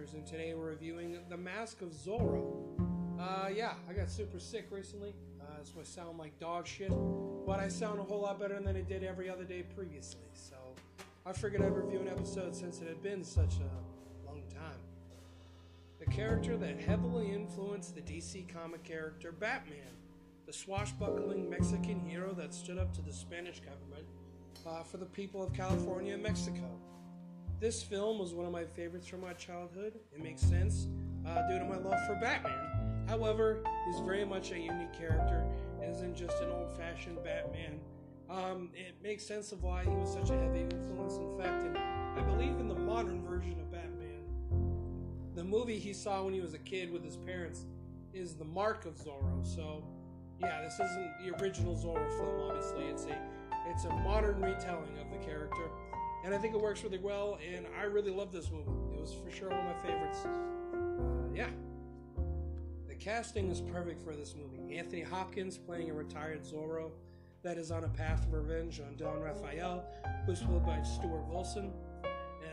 And today we're reviewing The Mask of Zorro. Uh, yeah, I got super sick recently, uh, so I sound like dog shit, but I sound a whole lot better than I did every other day previously, so I figured I'd review an episode since it had been such a long time. The character that heavily influenced the DC comic character Batman, the swashbuckling Mexican hero that stood up to the Spanish government uh, for the people of California and Mexico. This film was one of my favorites from my childhood. It makes sense uh, due to my love for Batman. However, he's very much a unique character. It isn't just an old-fashioned Batman. Um, it makes sense of why he was such a heavy influence. In fact, in, I believe in the modern version of Batman, the movie he saw when he was a kid with his parents is The Mark of Zorro. So, yeah, this isn't the original Zorro film. Obviously, it's a it's a modern retelling of the character and I think it works really well. And I really love this movie. It was for sure one of my favorites. Uh, yeah, the casting is perfect for this movie. Anthony Hopkins playing a retired Zorro that is on a path of revenge on Don Rafael, who's played by Stuart Wilson.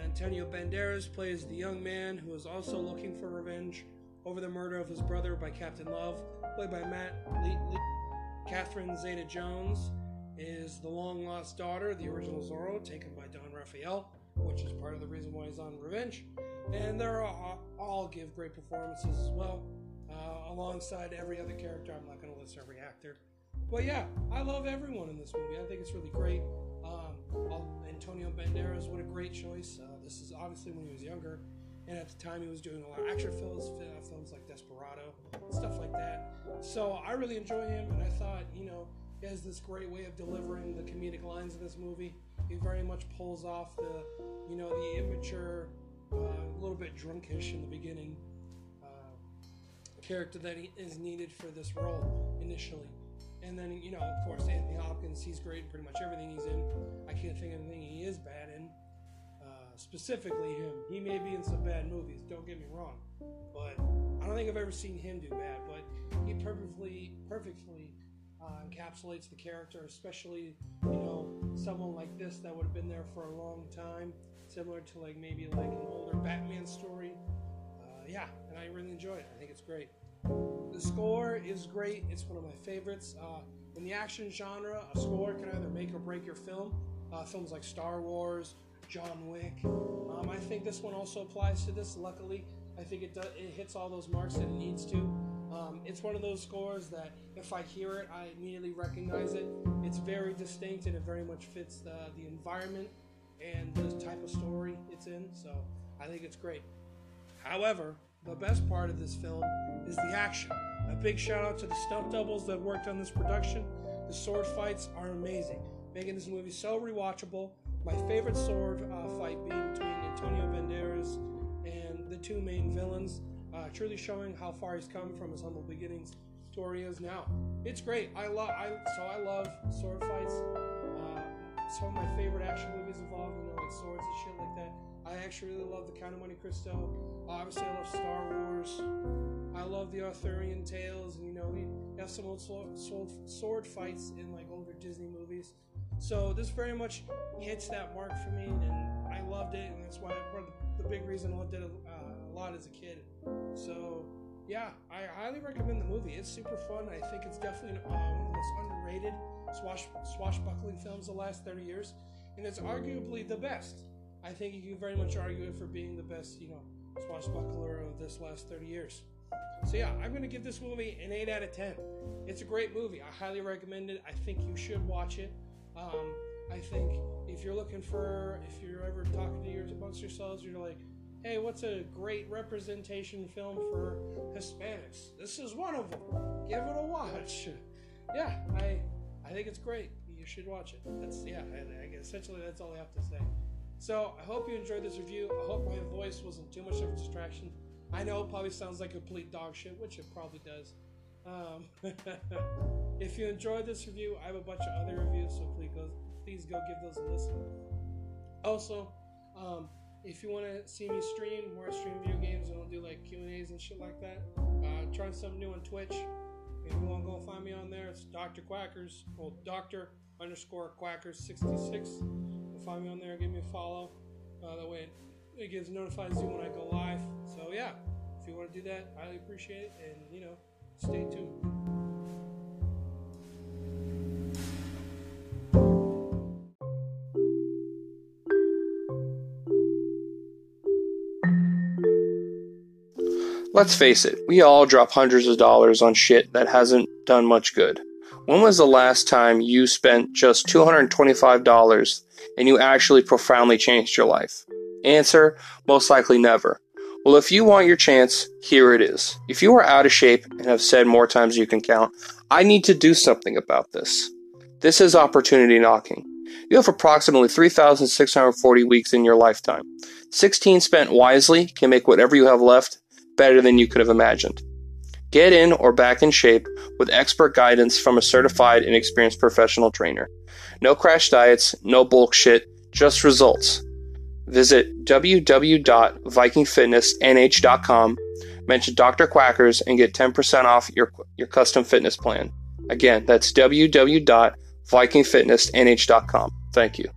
Antonio Banderas plays the young man who is also looking for revenge over the murder of his brother by Captain Love, played by Matt Lee. Lee. Catherine Zeta Jones is the long lost daughter, the original Zorro, taken by Don Rafael, which is part of the reason why he's on Revenge. And they're all, all give great performances as well, uh, alongside every other character. I'm not going to list every actor. But yeah, I love everyone in this movie. I think it's really great. Um, Antonio Banderas, what a great choice. Uh, this is obviously when he was younger. And at the time, he was doing a lot of action films, films like Desperado, stuff like that. So I really enjoy him, and I thought, you know, he has this great way of delivering the comedic lines in this movie. He very much pulls off the, you know, the immature, uh, a uh, little bit drunkish in the beginning uh, character is needed for this role initially. And then, you know, of course, Anthony Hopkins, he's great in pretty much everything he's in. I can't think of anything he is bad in. Uh, specifically him. He may be in some bad movies, don't get me wrong. But I don't think I've ever seen him do bad, but he perfectly, perfectly uh, encapsulates the character, especially you know someone like this that would have been there for a long time, similar to like maybe like an older Batman story. Uh, yeah, and I really enjoy it. I think it's great. The score is great. It's one of my favorites. Uh, in the action genre, a score can either make or break your film. Uh, films like Star Wars, John Wick. Um, I think this one also applies to this. Luckily, I think it does, it hits all those marks that it needs to. Um, it's one of those scores that if I hear it, I immediately recognize it. It's very distinct and it very much fits the, the environment and the type of story it's in. So I think it's great. However, the best part of this film is the action. A big shout out to the stunt doubles that worked on this production. The sword fights are amazing, making this movie so rewatchable. My favorite sword uh, fight being between Antonio Banderas and the two main villains uh, truly showing how far he's come from his humble beginnings to where he is now. It's great. I love. I so I love sword fights. Uh, some of my favorite action movies involve you know like swords and shit like that. I actually really love The Count of Monte Cristo. Obviously, I love Star Wars. I love the Arthurian tales, and you know, we have some old sword, sword fights in like older Disney movies. So this very much hits that mark for me, and I loved it, and that's why part of the, big reason I loved it uh, a lot as a kid. So yeah, I highly recommend the movie. It's super fun. I think it's definitely uh, one of the most underrated swash, swashbuckling films the last 30 years, and it's arguably the best. I think you can very much argue it for being the best, you know, swashbuckler of this last 30 years. So yeah, I'm gonna give this movie an 8 out of 10. It's a great movie. I highly recommend it. I think you should watch it. Um, I think if you're looking for, if you're ever talking to your amongst yourselves, you're like, hey, what's a great representation film for Hispanics? This is one of them. Give it a watch. Yeah, I I think it's great. You should watch it. That's yeah. I, I, essentially, that's all I have to say. So I hope you enjoyed this review. I hope my voice wasn't too much of a distraction. I know it probably sounds like complete dog shit, which it probably does. Um, if you enjoyed this review, I have a bunch of other reviews, so please go, please go give those a listen. Also, um, if you want to see me stream, more stream video games, and I'll do like Q and A's and shit like that. Uh, trying something new on Twitch. If you want to go find me on there, it's Doctor Quackers. Well, Doctor underscore Quackers sixty six. Find me on there, give me a follow. Uh, that way, It gives notifies you when I go live. So yeah, if you want to do that, I highly appreciate it. And you know, stay tuned. Let's face it, we all drop hundreds of dollars on shit that hasn't done much good. When was the last time you spent just $225 and you actually profoundly changed your life? Answer, most likely never. Well, if you want your chance, here it is. If you are out of shape and have said more times you can count, I need to do something about this. This is opportunity knocking. You have approximately 3,640 weeks in your lifetime. 16 spent wisely can make whatever you have left better than you could have imagined. Get in or back in shape with expert guidance from a certified and experienced professional trainer. No crash diets, no bullshit, just results. Visit www.vikingfitnessnh.com, mention Dr. Quackers, and get 10% off your, your custom fitness plan. Again, that's www.vikingfitnessnh.com. Thank you.